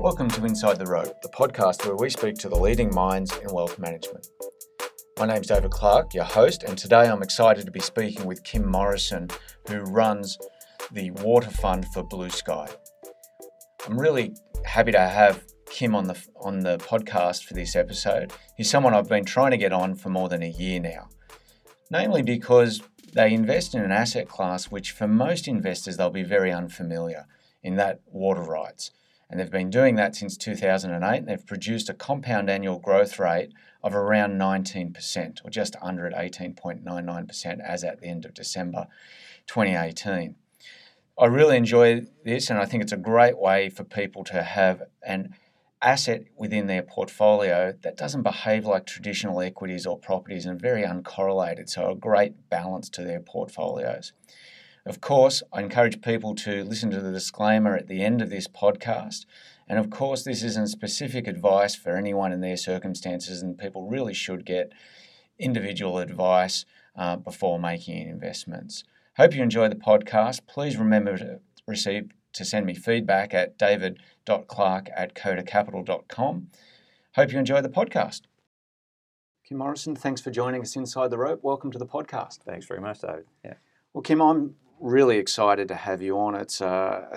Welcome to Inside the Rope, the podcast where we speak to the leading minds in wealth management. My name's David Clark, your host, and today I'm excited to be speaking with Kim Morrison, who runs the Water Fund for Blue Sky. I'm really happy to have Kim on the on the podcast for this episode. He's someone I've been trying to get on for more than a year now. Namely because they invest in an asset class which for most investors they'll be very unfamiliar in that water rights. And they've been doing that since 2008 they've produced a compound annual growth rate of around 19% or just under at 18.99% as at the end of December 2018. I really enjoy this and I think it's a great way for people to have an asset within their portfolio that doesn't behave like traditional equities or properties and very uncorrelated, so a great balance to their portfolios. Of course, I encourage people to listen to the disclaimer at the end of this podcast. And of course, this isn't specific advice for anyone in their circumstances, and people really should get individual advice uh, before making investments. Hope you enjoy the podcast. Please remember to receive to send me feedback at david.clark at kodacapital.com. Hope you enjoy the podcast. Kim Morrison, thanks for joining us inside the rope. Welcome to the podcast. Thanks very much, David. Yeah. Well, Kim, I'm really excited to have you on. It's uh,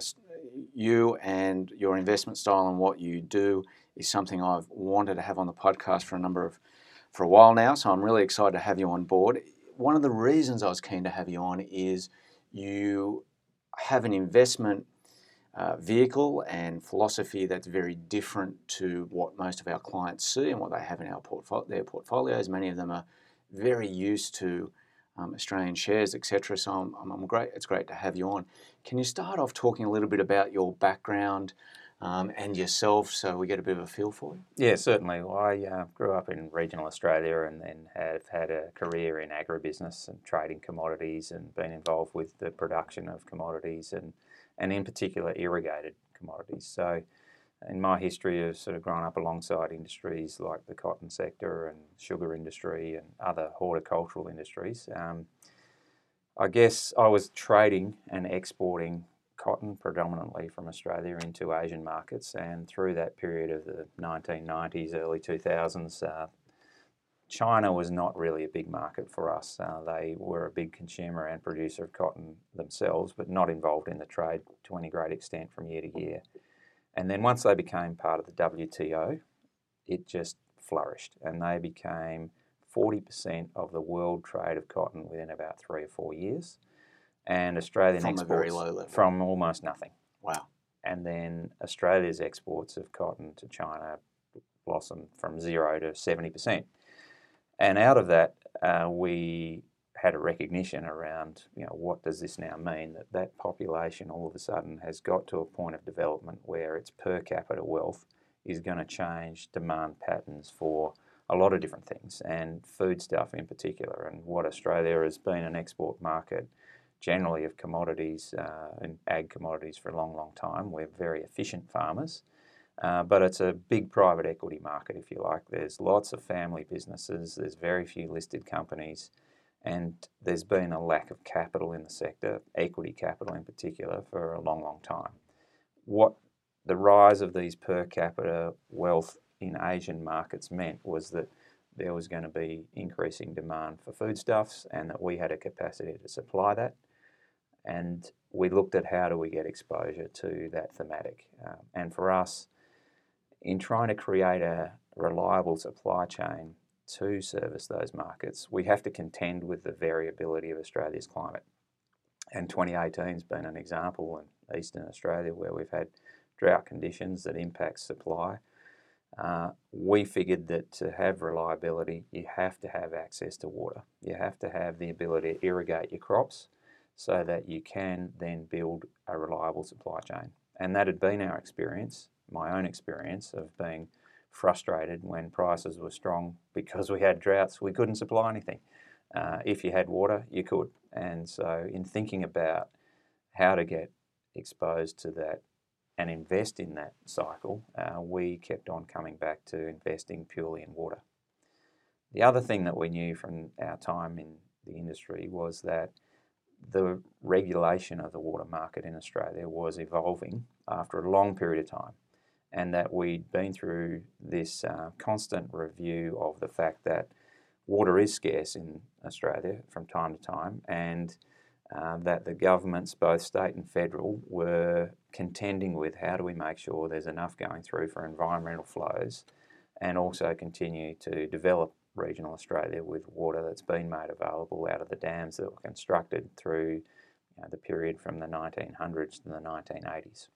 you and your investment style and what you do is something I've wanted to have on the podcast for a number of for a while now. So I'm really excited to have you on board. One of the reasons I was keen to have you on is you have an investment uh, vehicle and philosophy that's very different to what most of our clients see and what they have in our portfo- their portfolios. Many of them are very used to um, Australian shares, etc. So I'm, I'm, great. It's great to have you on. Can you start off talking a little bit about your background um, and yourself, so we get a bit of a feel for you? Yeah, certainly. Well, I uh, grew up in regional Australia and then have had a career in agribusiness and trading commodities and been involved with the production of commodities and and in particular irrigated commodities. So, in my history of sort of growing up alongside industries like the cotton sector and sugar industry and other horticultural industries, um, I guess I was trading and exporting cotton predominantly from Australia into Asian markets, and through that period of the 1990s, early 2000s, uh, China was not really a big market for us. Uh, they were a big consumer and producer of cotton themselves, but not involved in the trade to any great extent from year to year. And then once they became part of the WTO, it just flourished and they became 40% of the world trade of cotton within about three or four years. And Australian from exports a very low level. from almost nothing. Wow. And then Australia's exports of cotton to China blossomed from zero to 70%. And out of that, uh, we had a recognition around, you know, what does this now mean? That that population all of a sudden has got to a point of development where its per capita wealth is going to change demand patterns for a lot of different things, and food stuff in particular. And what Australia has been an export market generally of commodities uh, and ag commodities for a long, long time. We're very efficient farmers. Uh, but it's a big private equity market, if you like. There's lots of family businesses, there's very few listed companies, and there's been a lack of capital in the sector, equity capital in particular, for a long, long time. What the rise of these per capita wealth in Asian markets meant was that there was going to be increasing demand for foodstuffs and that we had a capacity to supply that. And we looked at how do we get exposure to that thematic. Um, and for us, in trying to create a reliable supply chain to service those markets, we have to contend with the variability of Australia's climate. And 2018 has been an example in eastern Australia where we've had drought conditions that impact supply. Uh, we figured that to have reliability, you have to have access to water. You have to have the ability to irrigate your crops so that you can then build a reliable supply chain. And that had been our experience my own experience of being frustrated when prices were strong because we had droughts, we couldn't supply anything. Uh, if you had water, you could. And so, in thinking about how to get exposed to that and invest in that cycle, uh, we kept on coming back to investing purely in water. The other thing that we knew from our time in the industry was that the regulation of the water market in Australia was evolving after a long period of time and that we'd been through this uh, constant review of the fact that water is scarce in Australia from time to time, and uh, that the governments, both state and federal, were contending with how do we make sure there's enough going through for environmental flows and also continue to develop regional Australia with water that's been made available out of the dams that were constructed through you know, the period from the 1900s to the 1980s.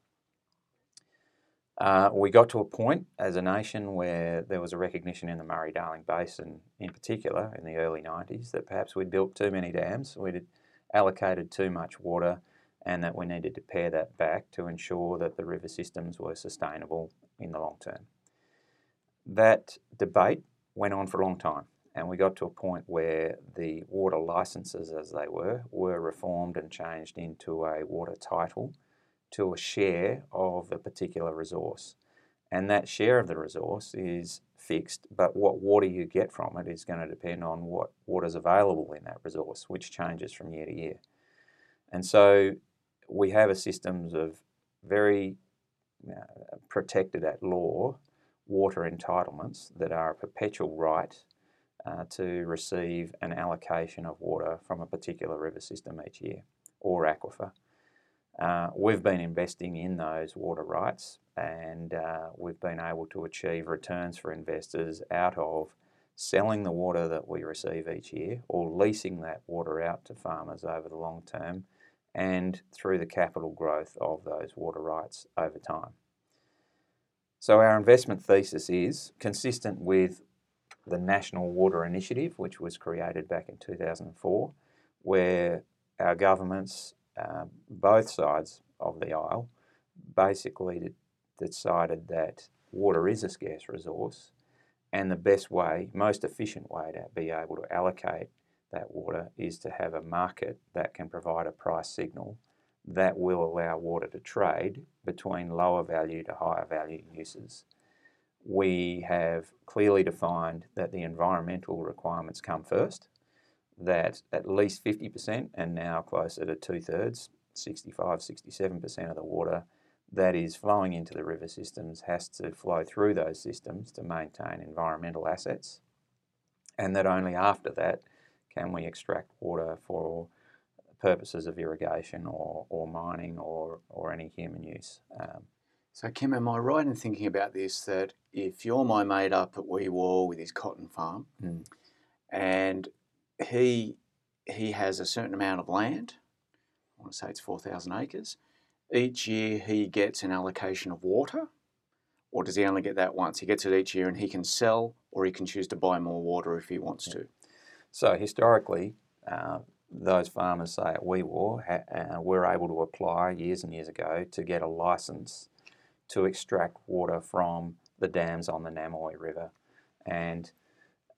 Uh, we got to a point as a nation where there was a recognition in the Murray Darling Basin, in particular, in the early 90s, that perhaps we'd built too many dams, we'd allocated too much water, and that we needed to pare that back to ensure that the river systems were sustainable in the long term. That debate went on for a long time, and we got to a point where the water licenses, as they were, were reformed and changed into a water title to a share of a particular resource. And that share of the resource is fixed, but what water you get from it is going to depend on what water is available in that resource, which changes from year to year. And so we have a systems of very uh, protected at law water entitlements that are a perpetual right uh, to receive an allocation of water from a particular river system each year or aquifer. Uh, we've been investing in those water rights and uh, we've been able to achieve returns for investors out of selling the water that we receive each year or leasing that water out to farmers over the long term and through the capital growth of those water rights over time. So, our investment thesis is consistent with the National Water Initiative, which was created back in 2004, where our governments um, both sides of the aisle basically decided that water is a scarce resource and the best way, most efficient way to be able to allocate that water is to have a market that can provide a price signal that will allow water to trade between lower value to higher value uses. We have clearly defined that the environmental requirements come first that at least 50% and now closer to two thirds, 65, 67% of the water that is flowing into the river systems has to flow through those systems to maintain environmental assets. And that only after that can we extract water for purposes of irrigation or, or mining or, or any human use. Um, so, Kim, am I right in thinking about this that if you're my mate up at Wee Waa with his cotton farm mm. and he he has a certain amount of land. I want to say it's four thousand acres. Each year he gets an allocation of water, or does he only get that once? He gets it each year, and he can sell, or he can choose to buy more water if he wants to. So historically, uh, those farmers say at Wee Waa uh, were able to apply years and years ago to get a license to extract water from the dams on the Namoi River, and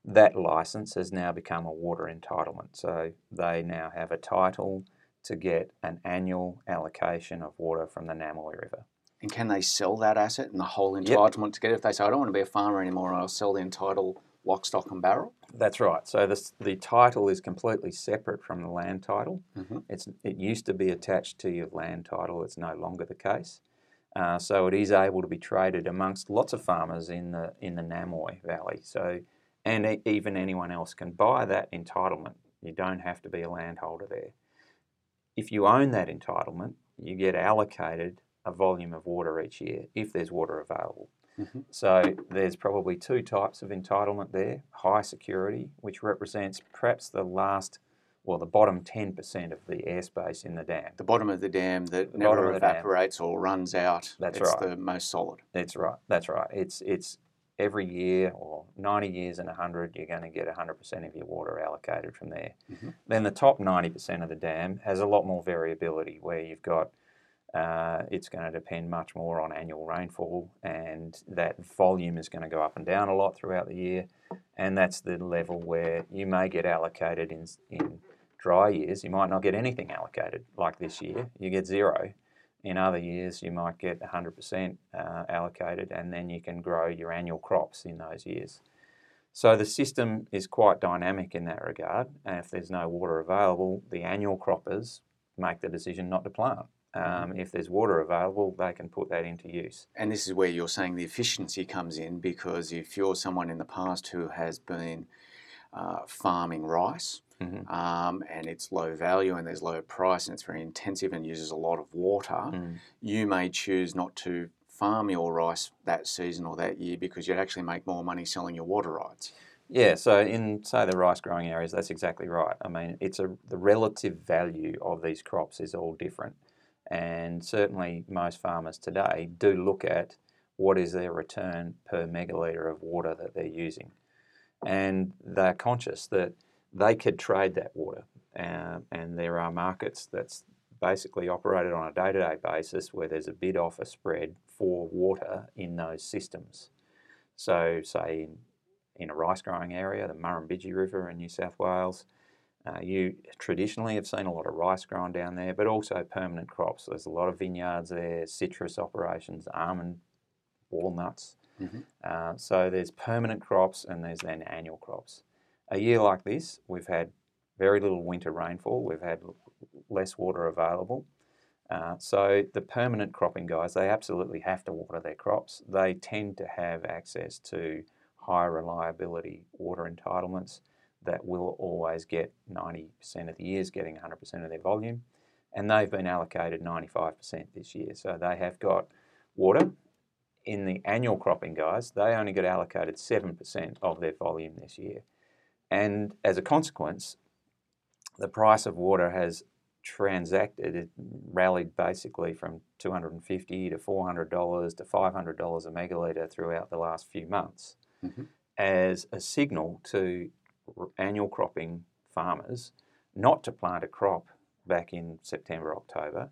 that license has now become a water entitlement. So they now have a title to get an annual allocation of water from the Namoi River. And can they sell that asset and the whole entitlement yep. together? If they say, I don't want to be a farmer anymore, I'll sell the entitle lock, stock, and barrel? That's right. So this, the title is completely separate from the land title. Mm-hmm. It's, it used to be attached to your land title, it's no longer the case. Uh, so it is able to be traded amongst lots of farmers in the in the Namoi Valley. So and even anyone else can buy that entitlement. You don't have to be a landholder there. If you own that entitlement, you get allocated a volume of water each year if there's water available. Mm-hmm. So there's probably two types of entitlement there high security, which represents perhaps the last, well, the bottom 10% of the airspace in the dam. The bottom of the dam that the never evaporates or runs out. That's it's right. the most solid. That's right. That's right. It's, it's every year or 90 years and 100, you're going to get 100% of your water allocated from there. Mm-hmm. Then the top 90% of the dam has a lot more variability where you've got uh, it's going to depend much more on annual rainfall, and that volume is going to go up and down a lot throughout the year. And that's the level where you may get allocated in, in dry years. You might not get anything allocated, like this year. You get zero. In other years, you might get 100% uh, allocated, and then you can grow your annual crops in those years. So the system is quite dynamic in that regard. And if there's no water available, the annual croppers make the decision not to plant. Um, if there's water available, they can put that into use. And this is where you're saying the efficiency comes in because if you're someone in the past who has been uh, farming rice Mhm. um, and it's low value and there's low price and it's very intensive and uses a lot of water, Mm. you may choose not to farm your rice that season or that year because you'd actually make more money selling your water rights. Yeah, so in say the rice growing areas, that's exactly right. I mean, it's a the relative value of these crops is all different, and certainly most farmers today do look at what is their return per megalitre of water that they're using, and they're conscious that they could trade that water, um, and there are markets that's basically operated on a day-to-day basis where there's a bid offer spread for water in those systems. So, say in in a rice growing area, the Murrumbidgee River in New South Wales. Uh, you traditionally have seen a lot of rice grown down there, but also permanent crops. There's a lot of vineyards there, citrus operations, almond, walnuts. Mhm. Uh, so there's permanent crops and there's then annual crops. A year like this, we've had very little winter rainfall. We've had less water available. Uh, so the permanent cropping guys, they absolutely have to water their crops. They tend to have access to high reliability water entitlements that will always get 90% of the years getting 100% of their volume. And they've been allocated 95% this year. So they have got water. In the annual cropping guys, they only got allocated 7% of their volume this year. And as a consequence, the price of water has transacted, it rallied basically from 250 to $400 to $500 a megalitre throughout the last few months Mhm. as a signal to annual cropping farmers not to plant a crop back in September, October,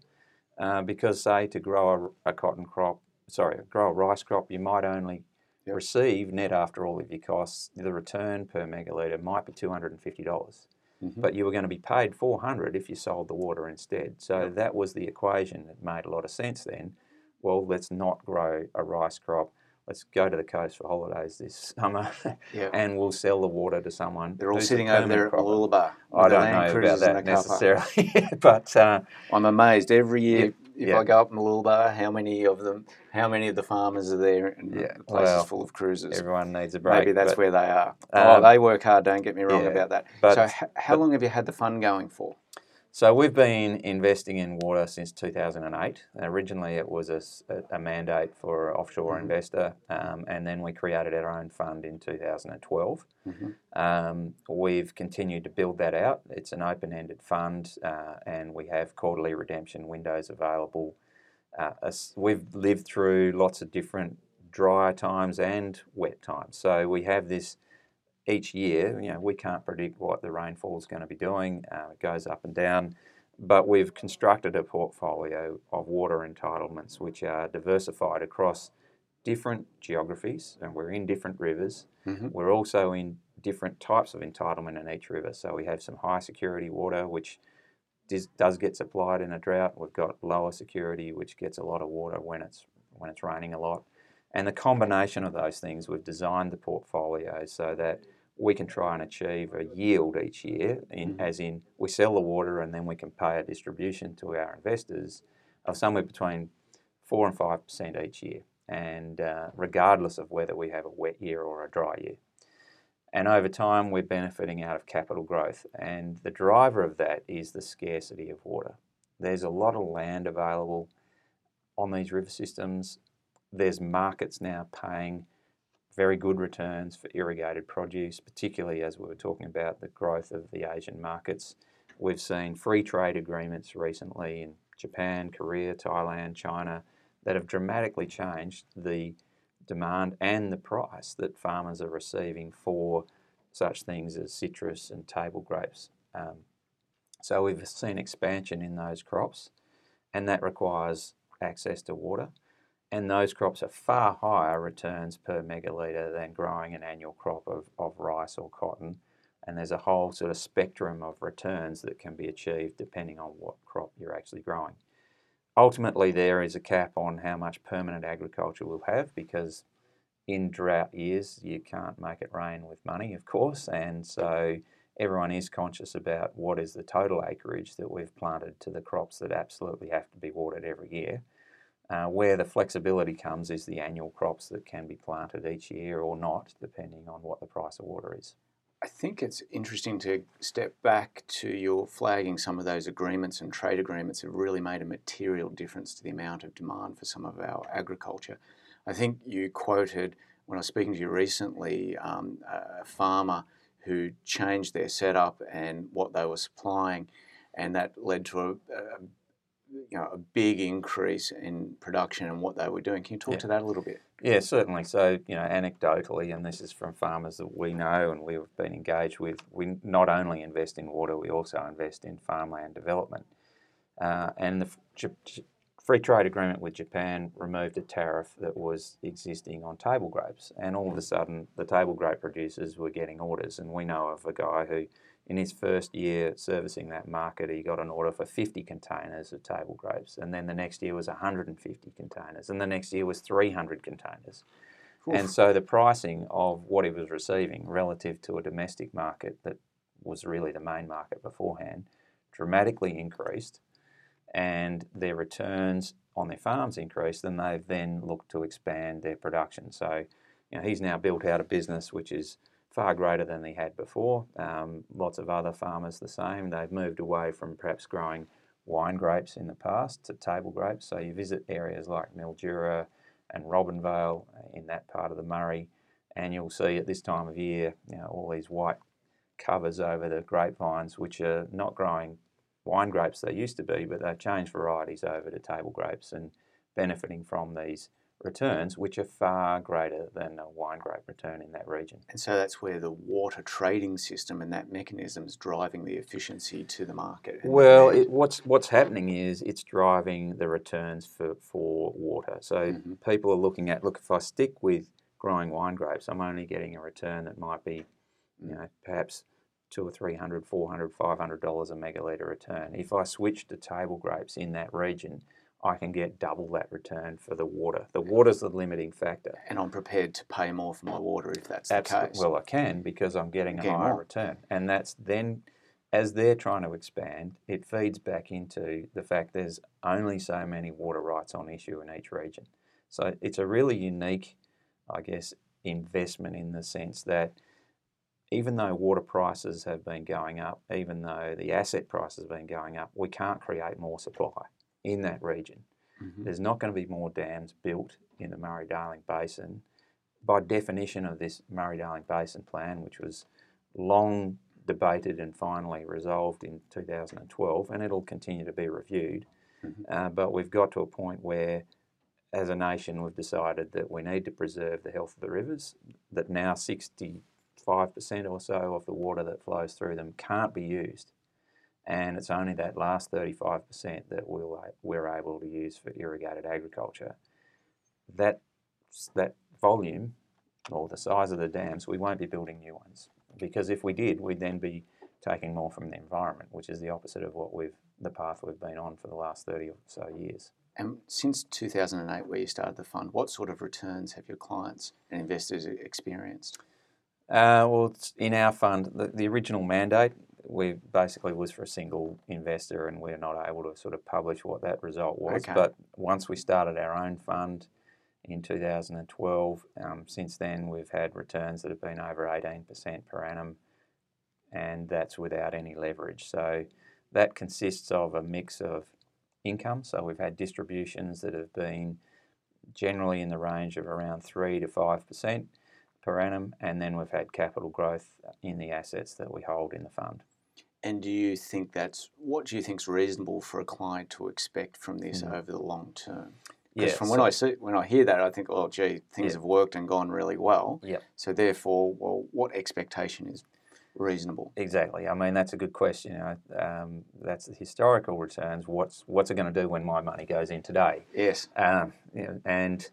uh, because say to grow a, a cotton crop, sorry, grow a rice crop, you might only Yep. receive net after all of your costs, the return per megalitre might be $250 Mhm. but you were going to be paid 400 if you sold the water instead. So Yep. that was the equation that made a lot of sense then. Well, let's not grow a rice crop. Let's go to the coast for holidays this summer Yeah. and we'll sell the water to someone. They're all sitting over there at. Mooloolaba. I don't know about that necessarily, but uh, I'm amazed every year Yep, if yep. I go up Mooloolaba, how many of them, how many of the farmers are there, and Yeah, the place well, is full of cruisers. everyone needs a break. Maybe that's but, where they are. oh, um, they work hard. Don't get me wrong yeah, about that. but- so, h- how but- long have you had the fund going for? So we've been investing in water since 2008. Originally, it was a mandate for an offshore Mhm. investor, um, and then we created our own fund in 2012. Mhm. Um, we've continued to build that out. It's an open-ended fund, uh, and we have quarterly redemption windows available. Uh, we've lived through lots of different dry times and wet times, so we have this each year. You know, we can't predict what the rainfall is going to be doing. Uh, it goes up and down, but we've constructed a portfolio of water entitlements which are diversified across different geographies, and we're in different rivers. Mhm. We're also in different types of entitlement in each river. So we have some high security water, which does, does get supplied in a drought. We've got lower security, which gets a lot of water when it's when it's raining a lot. And the combination of those things, we've designed the portfolio so that we can try and achieve a yield each year, in, Mhm. as in we sell the water and then we can pay a distribution to our investors of somewhere between four and five percent each year, and uh, regardless of whether we have a wet year or a dry year. And over time, we're benefiting out of capital growth, and the driver of that is the scarcity of water. There's a lot of land available on these river systems. There's markets now paying very good returns for irrigated produce, particularly as we were talking about the growth of the Asian markets. We've seen free trade agreements recently in Japan, Korea, Thailand, China that have dramatically changed the demand and the price that farmers are receiving for such things as citrus and table grapes. Um, so we've seen expansion in those crops, and that requires access to water. And those crops are far higher returns per megalitre than growing an annual crop of, of rice or cotton. And there's a whole sort of spectrum of returns that can be achieved depending on what crop you're actually growing. Ultimately, there is a cap on how much permanent agriculture we'll have because in drought years you can't make it rain with money, of course, and so everyone is conscious about what is the total acreage that we've planted to the crops that absolutely have to be watered every year. Uh, where the flexibility comes is the annual crops that can be planted each year or not, depending on what the price of water is. I think it's interesting to step back to your flagging some of those agreements and trade agreements have really made a material difference to the amount of demand for some of our agriculture. I think you quoted when I was speaking to you recently um, a farmer who changed their setup and what they were supplying, and that led to a, a you know a big increase in production and what they were doing. Can you talk Yeah. to that a little bit? Yeah, certainly. So, you know, anecdotally, and this is from farmers that we know and we've been engaged with, we not only invest in water, we also invest in farmland development. Uh, and the f- J- J- free trade agreement with Japan removed a tariff that was existing on table grapes. And all of a sudden, the table grape producers were getting orders. And we know of a guy who, in his first year servicing that market, he got an order for 50 containers of table grapes. And then the next year was 150 containers. And the next year was 300 containers. And so the pricing of what he was receiving relative to a domestic market that was really the main market beforehand dramatically increased and their returns on their farms increased, and they've then looked to expand their production. So, you know, he's now built out a business which is far greater than they had before. Um, lots of other farmers the same. They've moved away from perhaps growing wine grapes in the past to table grapes. So you visit areas like Mildura and Robinvale in that part of the Murray, and you'll see at this time of year, you know, all these white covers over the grapevines, which are not growing wine grapes they used to be, but they've changed varieties over to table grapes and benefiting from these returns, which are far greater than a wine grape return in that region. And so that's where the water trading system and that mechanism is driving the efficiency to the market. Well, it, what's what's happening is it's driving the returns for, for water. So Mhm. people are looking at look if I stick with growing wine grapes, I'm only getting a return that might be, you know, perhaps two or three hundred, four hundred, five hundred dollars a megaliter return. If I switch to table grapes in that region, I can get double that return for the water. The water's the limiting factor. and I'm prepared to pay more for my water if that's Absolutely. the case. Well, I can because I'm getting a Getting higher more. return, and that's then as they're trying to expand, it feeds back into the fact there's only so many water rights on issue in each region. So it's a really unique, I guess, investment in the sense that even though water prices have been going up, even though the asset prices have been going up, we can't create more supply in that region. Mhm. There's not going to be more dams built in the Murray Darling Basin. By definition of this Murray Darling Basin plan, which was long debated and finally resolved in 2012, and it'll continue to be reviewed. Mhm. Uh, but we've got to a point where, as a nation, we've decided that we need to preserve the health of the rivers, that now 65% or so of the water that flows through them can't be used and it's only that last 35% that we'll, we're able to use for irrigated agriculture. That, that volume or the size of the dams, we won't be building new ones because if we did, we'd then be taking more from the environment, which is the opposite of what we've the path we've been on for the last 30 or so years. And since 2008, where you started the fund, what sort of returns have your clients and investors experienced? Uh, well, it's in our fund, the, the original mandate, we basically was for a single investor, and we're not able to sort of publish what that result was. Okay. But once we started our own fund in 2012, um, since then we've had returns that have been over 18% per annum, and that's without any leverage. So that consists of a mix of income. So we've had distributions that have been generally in the range of around 3 to 5% per annum, and then we've had capital growth in the assets that we hold in the fund. And do you think that's what do you think is reasonable for a client to expect from this Mhm. over the long term? Because Yeah, from when I see when I hear that, I think, oh, gee, things Yeah. have worked and gone really well. Yep. So therefore, well, what expectation is reasonable? Exactly. I mean, that's a good question. You know, um, that's the historical returns. What's what's it going to do when my money goes in today? Yes. Um, you know, and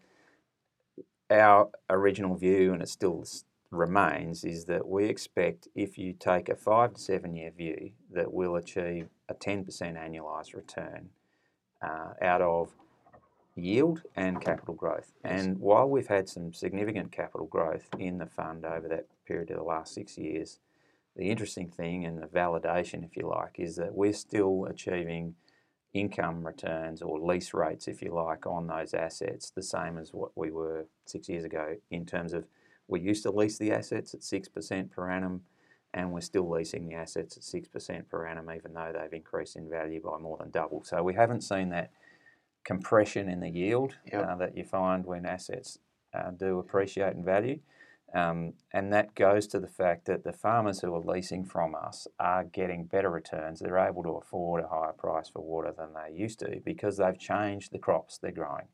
our original view, and it's still remains, is that we expect if you take a five to seven year view, that we'll achieve a 10% annualised return uh, out of yield and capital growth. And while we've had some significant capital growth in the fund over that period of the last six years, the interesting thing and the validation, if you like, is that we're still achieving income returns or lease rates, if you like, on those assets, the same as what we were six years ago in terms of we used to lease the assets at 6% per annum and we're still leasing the assets at 6% per annum, even though they've increased in value by more than double. So we haven't seen that compression in the yield Yep. uh, that you find when assets uh, do appreciate in value. Um, and that goes to the fact that the farmers who are leasing from us are getting better returns. They're able to afford a higher price for water than they used to because they've changed the crops they're growing.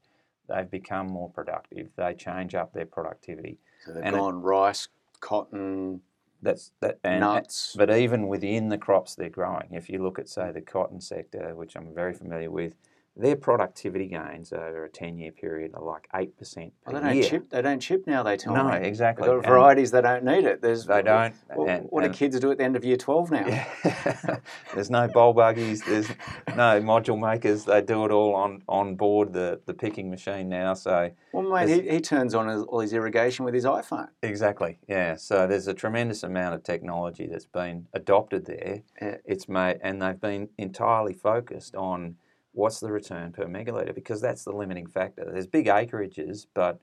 They've become more productive. They change up their productivity. So they've And it- gone rice, cotton, That's that. And, nuts. But even within the crops they're growing, if you look at say the cotton sector, which I'm very familiar with, their productivity gains over a 10-year period are like eight percent per Well, they don't year. chip. They don't chip now. They tell no, me. No, exactly. Got And- varieties that don't need it. There's They don't, What, and- what do kids do at the end of year twelve now? Yeah. there's no boll buggies. There's no module makers. They do it all on, on board the, the picking machine now. So Well, mate, he, he turns on his, all his irrigation with his iPhone. exactly, yeah. So there's a tremendous amount of technology that's been adopted there. Yeah. It's made, and they've been entirely focused on what's the return per megalitre because that's the limiting factor. There's big acreages, but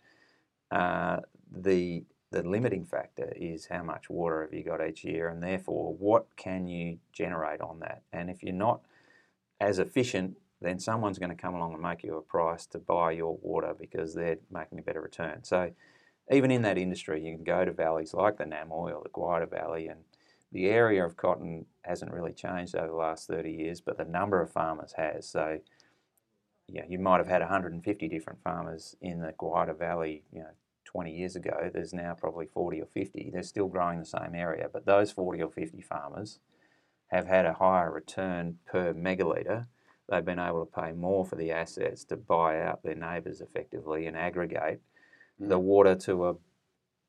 uh, the the limiting factor is how much water have you got each year, and therefore what can you generate on that. And if you're not as efficient, then someone's going to come along and make you a price to buy your water because they're making a better return. So even in that industry, you can go to valleys like the Namoi or the Gwydir Valley, and the area of cotton hasn't really changed over the last 30 years, but the number of farmers has. So yeah, you might have had 150 different farmers in the Gwydir Valley, you know, 20 years ago. There's now probably 40 or 50. They're still growing the same area, but those 40 or 50 farmers have had a higher return per megalitre. They've been able to pay more for the assets to buy out their neighbours effectively and aggregate the mm. water to a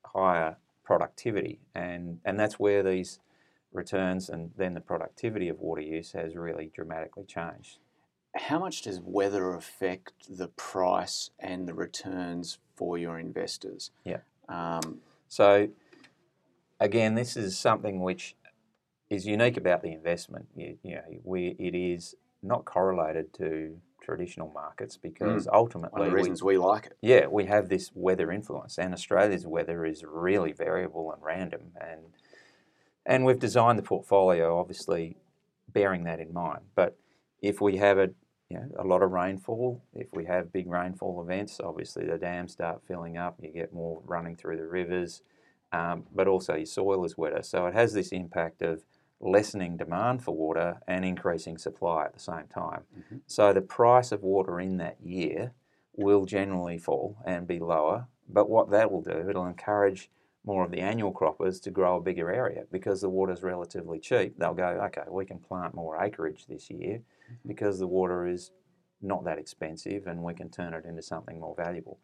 higher productivity, and and that's where these returns and then the productivity of water use has really dramatically changed. How much does weather affect the price and the returns for your investors? Yeah. Um, So, again, this is something which is unique about the investment. You, you know, we, it is not correlated to traditional markets because one ultimately, of the we- reasons we like it. yeah, we have this weather influence, and Australia's weather is really variable and random, and and we've designed the portfolio obviously bearing that in mind. But if we have a you know, a lot of rainfall, if we have big rainfall events, obviously the dams start filling up, you get more running through the rivers, um, but also your soil is wetter. So it has this impact of lessening demand for water and increasing supply at the same time. Mhm. So the price of water in that year will generally fall and be lower. But what that will do, it'll encourage more of the annual croppers to grow a bigger area because the water is relatively cheap. They'll go, okay, we can plant more acreage this year mm-hmm. because the water is not that expensive and we can turn it into something more valuable.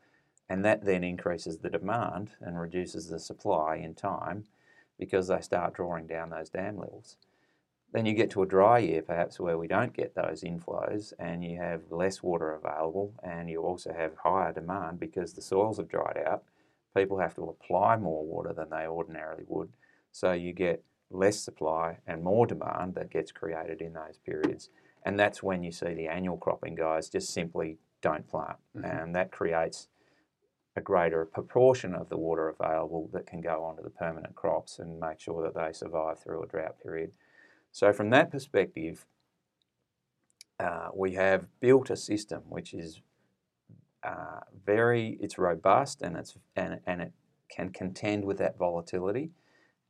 And that then increases the demand and reduces the supply in time because they start drawing down those dam levels. Then you get to a dry year, perhaps, where we don't get those inflows and you have less water available and you also have higher demand because the soils have dried out. People have to apply more water than they ordinarily would. So you get less supply and more demand that gets created in those periods. And that's when you see the annual cropping guys just simply don't plant. Mhm. And that creates a greater proportion of the water available that can go onto the permanent crops and make sure that they survive through a drought period. So, from that perspective, uh, we have built a system which is uh, very it's robust and it's and, and it can contend with that volatility.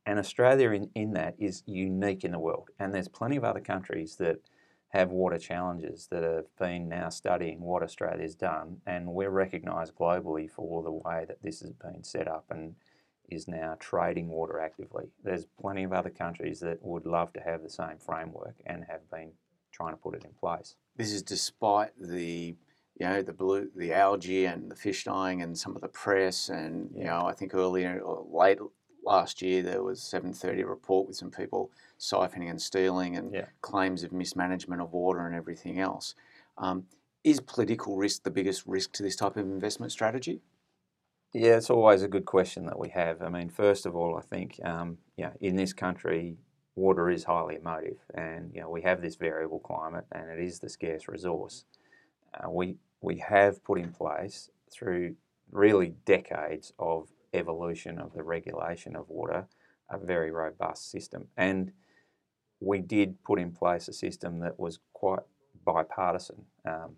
And Australia in, in that is unique in the world. And there's plenty of other countries that have water challenges that have been now studying what Australia's done, and we're recognised globally for the way that this has been set up and is now trading water actively. There's plenty of other countries that would love to have the same framework and have been trying to put it in place. This is despite the you know the blue the algae and the fish dying and some of the press and you know I think earlier or late last year there was 7:30 report with some people siphoning and stealing and Yeah. claims of mismanagement of water and everything else. Um, is political risk the biggest risk to this type of investment strategy? Yeah, it's always a good question that we have. I mean, first of all, I think um, yeah, in this country, water is highly emotive, and you know we have this variable climate, and it is the scarce resource. Uh, we we have put in place through really decades of evolution of the regulation of water a very robust system, and we did put in place a system that was quite bipartisan. Um,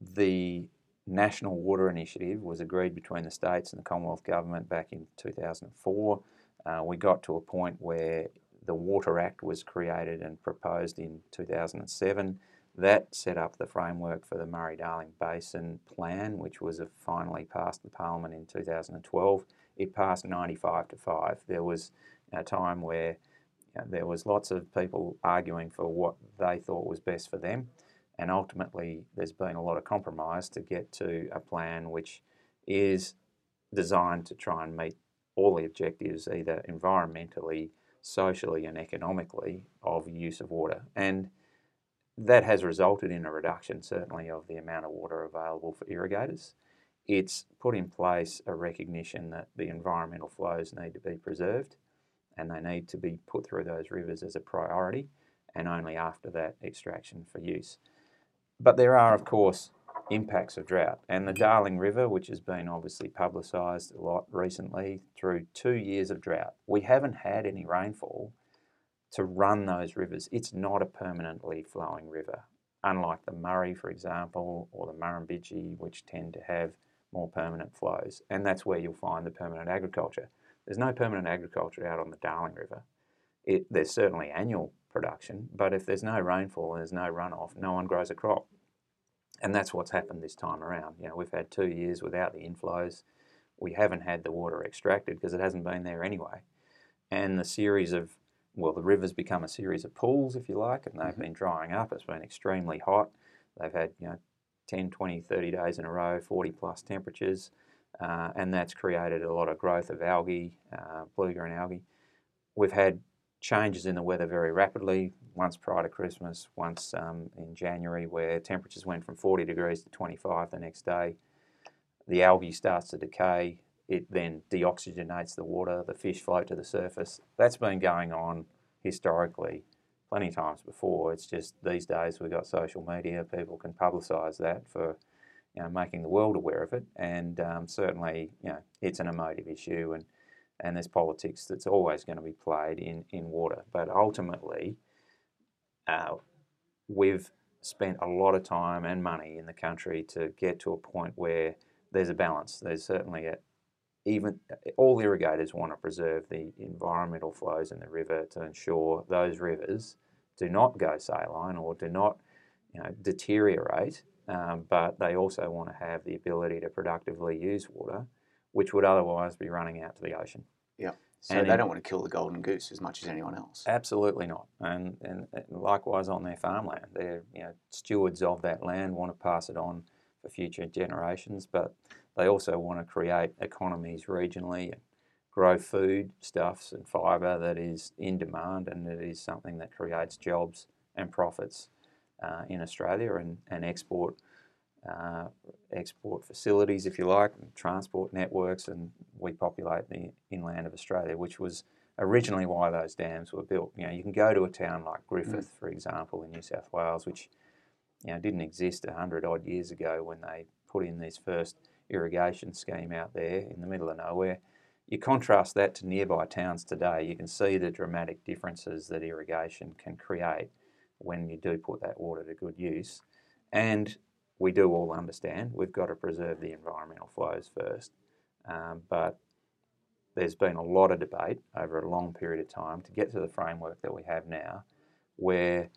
the National Water Initiative was agreed between the states and the Commonwealth Government back in 2004. Uh, we got to a point where the Water Act was created and proposed in 2007. That set up the framework for the Murray Darling Basin Plan, which was finally passed the Parliament in 2012. It passed 95 to 5. There was a time where you know, there was lots of people arguing for what they thought was best for them, and ultimately there's been a lot of compromise to get to a plan which is designed to try and meet all the objectives, either environmentally, socially, and economically, of use of water. And that has resulted in a reduction, certainly, of the amount of water available for irrigators. It's put in place a recognition that the environmental flows need to be preserved and they need to be put through those rivers as a priority and only after that extraction for use. But there are, of course, impacts of drought. And the Darling River, which has been obviously publicised a lot recently through two years of drought, we haven't had any rainfall to run those rivers. It's not a permanently flowing river, unlike the Murray, for example, or the Murrumbidgee, which tend to have more permanent flows. And that's where you'll find the permanent agriculture. There's no permanent agriculture out on the Darling River. It, there's certainly annual production, but if there's no rainfall and there's no runoff, no one grows a crop. And that's what's happened this time around. You know, we've had two years without the inflows. We haven't had the water extracted because it hasn't been there anyway. And the series of, well, the river's become a series of pools, if you like, and they've mm-hmm. been drying up. It's been extremely hot. They've had, you know, 10, 20, 30 days in a row, 40 plus temperatures, uh, and that's created a lot of growth of algae, uh, blue green algae. We've had changes in the weather very rapidly, once prior to Christmas, once um, in January, where temperatures went from 40 degrees to 25 the next day. The algae starts to decay, it then deoxygenates the water, the fish float to the surface. That's been going on historically plenty of times before. It's just these days we've got social media, people can publicise that for you know, making the world aware of it, and um, certainly you know, it's an emotive issue and and there's politics that's always going to be played in, in water. But ultimately, uh, we've spent a lot of time and money in the country to get to a point where there's a balance. There's certainly a, even all irrigators want to preserve the environmental flows in the river to ensure those rivers do not go saline or do not you know, deteriorate, um, but they also want to have the ability to productively use water which would otherwise be running out to the ocean. Yeah. So and they in, don't want to kill the golden goose as much as anyone else. Absolutely not. And, and likewise on their farmland, they're you know stewards of that land, want to pass it on for future generations, but they also want to create economies regionally and grow food stuffs and fibre that is in demand and it is something that creates jobs and profits uh, in Australia and, and export uh, export facilities, if you like, transport networks, and we populate the inland of Australia, which was originally why those dams were built. You know, you can go to a town like Griffith, mm. for example, in New South Wales, which you know didn't exist a hundred odd years ago when they put in these first irrigation scheme out there in the middle of nowhere. You contrast that to nearby towns today, you can see the dramatic differences that irrigation can create when you do put that water to good use. And we do all understand we've got to preserve the environmental flows first. Um, but there's been a lot of debate over a long period of time to get to the framework that we have now, where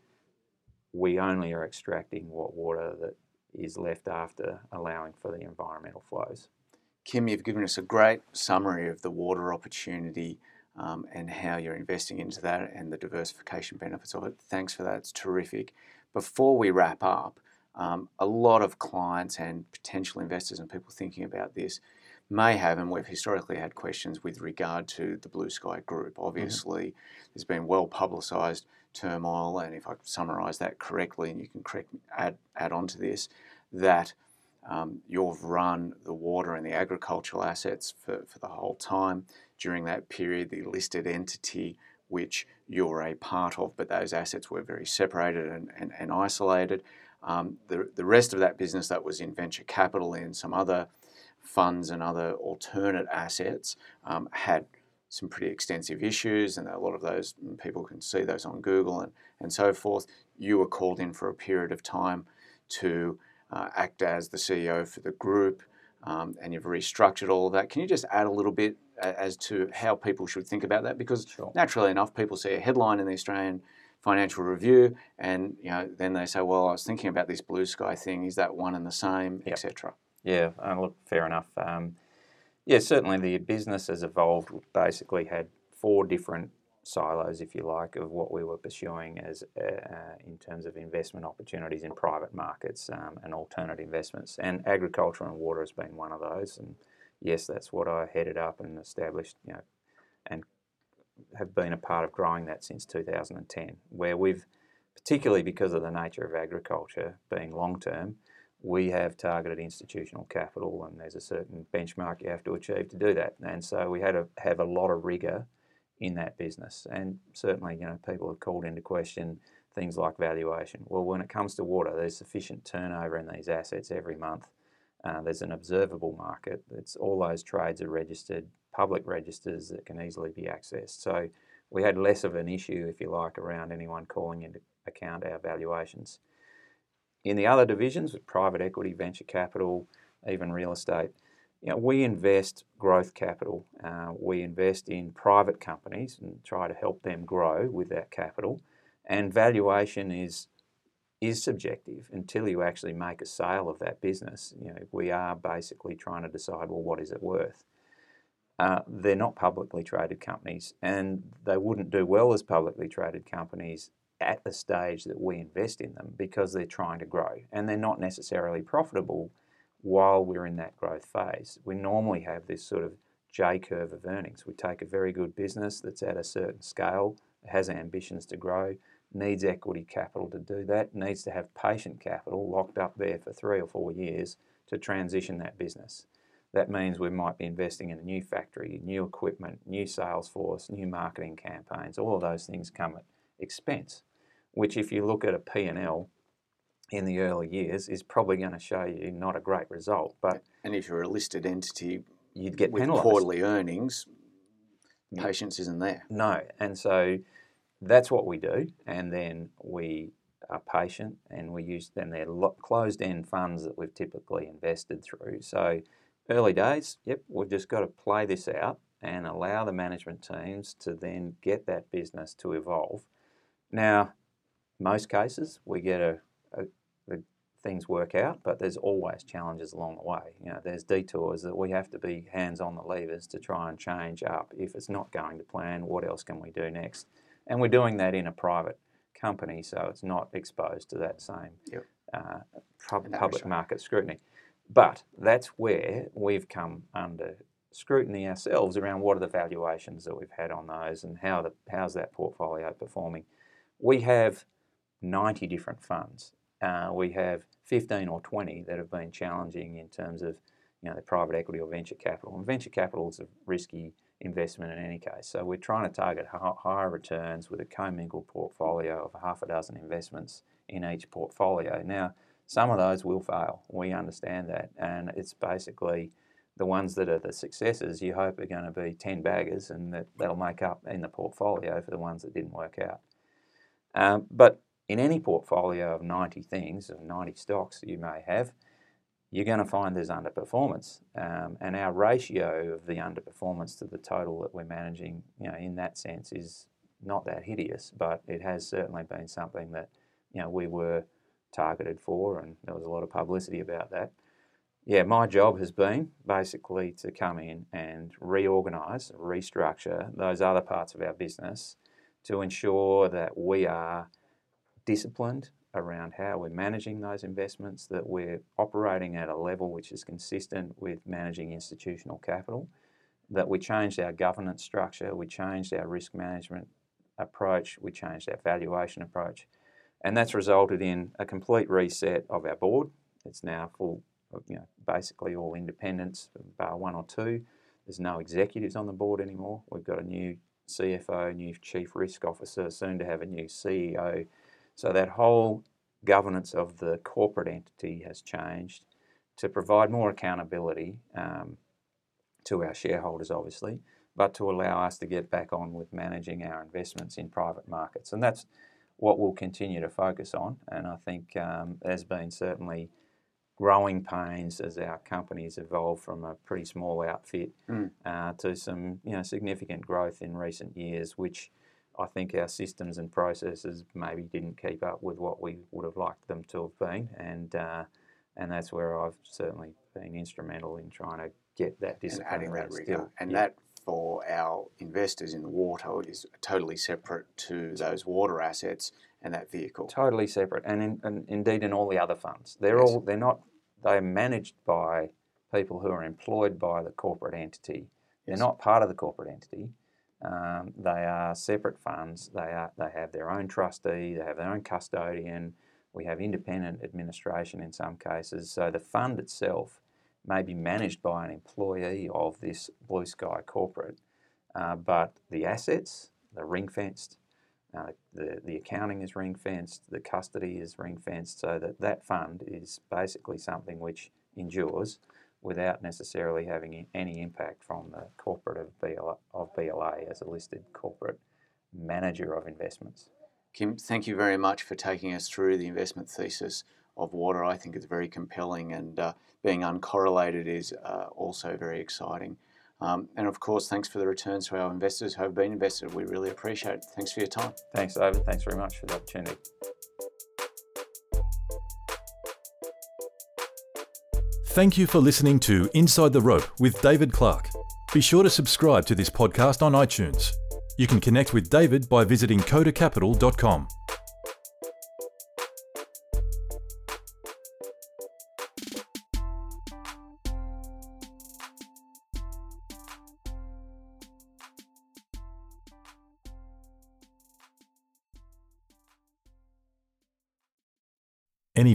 we only are extracting what water that is left after allowing for the environmental flows. Kim, you've given us a great summary of the water opportunity um, and how you're investing into that and the diversification benefits of it. Thanks for that, it's terrific. Before we wrap up, um, a lot of clients and potential investors and people thinking about this may have, and we've historically had questions with regard to the Blue Sky Group. Mm-hmm. Obviously, mm-hmm. there's been well publicised turmoil, and if I summarise that correctly, and you can correct add add on to this, that um, you've run the water and the agricultural assets for, for the whole time. During that period, the listed entity which you're a part of, but those assets were very separated and, and, and isolated. Um, the, the rest of that business that was in venture capital and some other funds and other alternate assets um, had some pretty extensive issues, and a lot of those mm, people can see those on Google and, and so forth. You were called in for a period of time to uh, act as the CEO for the group, um, and you've restructured all of that. Can you just add a little bit as to how people should think about that? Because sure. naturally enough, people see a headline in the Australian Financial Review, and you know, then they say, "Well, I was thinking about this blue sky thing. Is that one and the same, yep. etc." Yeah, uh, look, fair enough. Um, yeah, certainly the business has evolved. Basically, had four different silos, if you like, of what we were pursuing as uh, uh, in terms of investment opportunities in private markets um, and alternate investments. And agriculture and water has been one of those. And yes, that's what I headed up and established, you know, and have been a part of growing that since 2010, where we've, particularly because of the nature of agriculture being long term, we have targeted institutional capital, and there's a certain benchmark you have to achieve to do that. And so we had to have a lot of rigor in that business. And certainly, you know, people have called into question things like valuation. Well, when it comes to water, there's sufficient turnover in these assets every month. Uh, there's an observable market. It's all those trades are registered, public registers that can easily be accessed. So we had less of an issue, if you like, around anyone calling into account our valuations. In the other divisions, with private equity, venture capital, even real estate, you know, we invest growth capital. Uh, we invest in private companies and try to help them grow with that capital. And valuation is is subjective until you actually make a sale of that business. You know, we are basically trying to decide, well, what is it worth? Uh, they're not publicly traded companies, and they wouldn't do well as publicly traded companies at the stage that we invest in them because they're trying to grow and they're not necessarily profitable while we're in that growth phase. We normally have this sort of J curve of earnings. We take a very good business that's at a certain scale, has ambitions to grow, needs equity capital to do that, needs to have patient capital locked up there for three or four years to transition that business. That means we might be investing in a new factory, new equipment, new sales force, new marketing campaigns. All of those things come at expense which if you look at a P&L in the early years is probably going to show you not a great result. But and if you're a listed entity, you'd get with penalised. quarterly earnings. Patience isn't there. No, and so that's what we do, and then we are patient, and we use then they're closed-end funds that we've typically invested through. So early days, yep, we've just got to play this out and allow the management teams to then get that business to evolve. Now, most cases we get a, a, the things work out, but there's always challenges along the way. You know, there's detours that we have to be hands on the levers to try and change up. If it's not going to plan, what else can we do next? And we're doing that in a private company, so it's not exposed to that same yep. uh, pub- public market scrutiny. But that's where we've come under scrutiny ourselves around what are the valuations that we've had on those and how the how's that portfolio performing. We have 90 different funds. Uh, we have 15 or 20 that have been challenging in terms of you know, the private equity or venture capital. And venture capital is a risky investment in any case. So we're trying to target higher returns with a commingled portfolio of half a dozen investments in each portfolio. Now, some of those will fail. We understand that. And it's basically the ones that are the successes you hope are going to be 10 baggers and that they'll make up in the portfolio for the ones that didn't work out. Um, but in any portfolio of 90 things, of 90 stocks that you may have, you're going to find there's underperformance. Um, and our ratio of the underperformance to the total that we're managing, you know, in that sense is not that hideous, but it has certainly been something that, you know, we were targeted for and there was a lot of publicity about that. Yeah, my job has been basically to come in and reorganise, restructure those other parts of our business to ensure that we are disciplined around how we're managing those investments, that we're operating at a level which is consistent with managing institutional capital, that we changed our governance structure, we changed our risk management approach, we changed our valuation approach, and that's resulted in a complete reset of our board. It's now full, uh, you know, basically all independents, bar one or two. There's no executives on the board anymore. We've got a new CFO, new chief risk officer, soon to have a new CEO. So that whole governance of the corporate entity has changed to provide more accountability um, to our shareholders, obviously, but to allow us to get back on with managing our investments in private markets. And that's what we'll continue to focus on. And I think um, there's been certainly growing pains as our companies evolve from a pretty small outfit mm. uh, to some you know significant growth in recent years, which I think our systems and processes maybe didn't keep up with what we would have liked them to have been, and uh, and that's where I've certainly been instrumental in trying to get that discipline. And adding that rigor, and yeah. that for our investors in the water is totally separate to those water assets and that vehicle. Totally separate, and, in, and indeed in all the other funds, they're yes. all they're not they're managed by people who are employed by the corporate entity. They're not part of the corporate entity. Um, they are separate funds. They are they have their own trustee. They have their own custodian. We have independent administration in some cases. So the fund itself may be managed by an employee of this blue sky corporate, uh, but the assets, the ring fenced, uh, the, the accounting is ring fenced, the custody is ring fenced, so that that fund is basically something which endures without necessarily having any impact from the corporate of BLA, of BLA as a listed corporate manager of investments. Kim, thank you very much for taking us through the investment thesis of water. I think it's very compelling, and uh, being uncorrelated is uh, also very exciting. Um, and of course, thanks for the returns to our investors who have been invested. We really appreciate it. Thanks for your time. Thanks, David. Thanks very much for the opportunity. Thank you for listening to Inside the Rope with David Clark. Be sure to subscribe to this podcast on iTunes. You can connect with David by visiting kodacapital.com.